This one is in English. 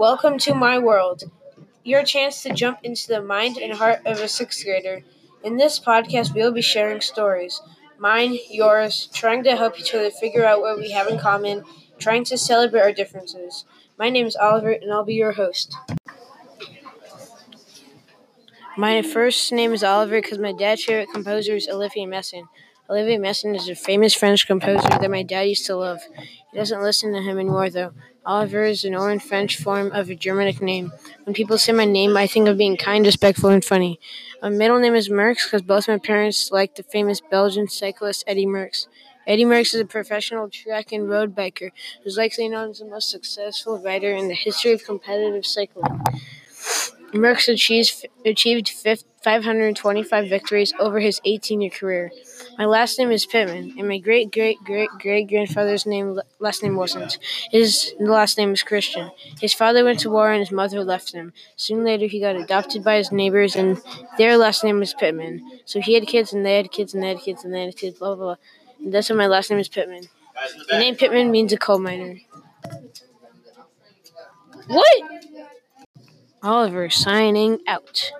Welcome to my world, your chance to jump into the mind and heart of a sixth grader. In this podcast, we will be sharing stories mine, yours, trying to help each other figure out what we have in common, trying to celebrate our differences. My name is Oliver, and I'll be your host. My first name is Oliver because my dad's favorite composer is Olivier Messiaen. Olivier Messiaen is a famous French composer that my dad used to love. He doesn't listen to him anymore, though. Oliver is an old French form of a Germanic name. When people say my name, I think of being kind, respectful, and funny. My middle name is Merckx because both my parents like the famous Belgian cyclist Eddy Merckx. Eddy Merckx is a professional track and road biker who's likely known as the most successful rider in the history of competitive cycling. Merckx achieved, achieved 525 victories over his 18 year career. My last name is Pittman, and my great great great great grandfather's name last name wasn't. His last name is Christian. His father went to war and his mother left him. Soon later, he got adopted by his neighbors, and their last name was Pittman. So he had kids, and they had kids, and they had kids, and they had kids, blah, blah, blah. And that's why my last name is Pittman. The name Pittman means a coal miner. What? Oliver signing out.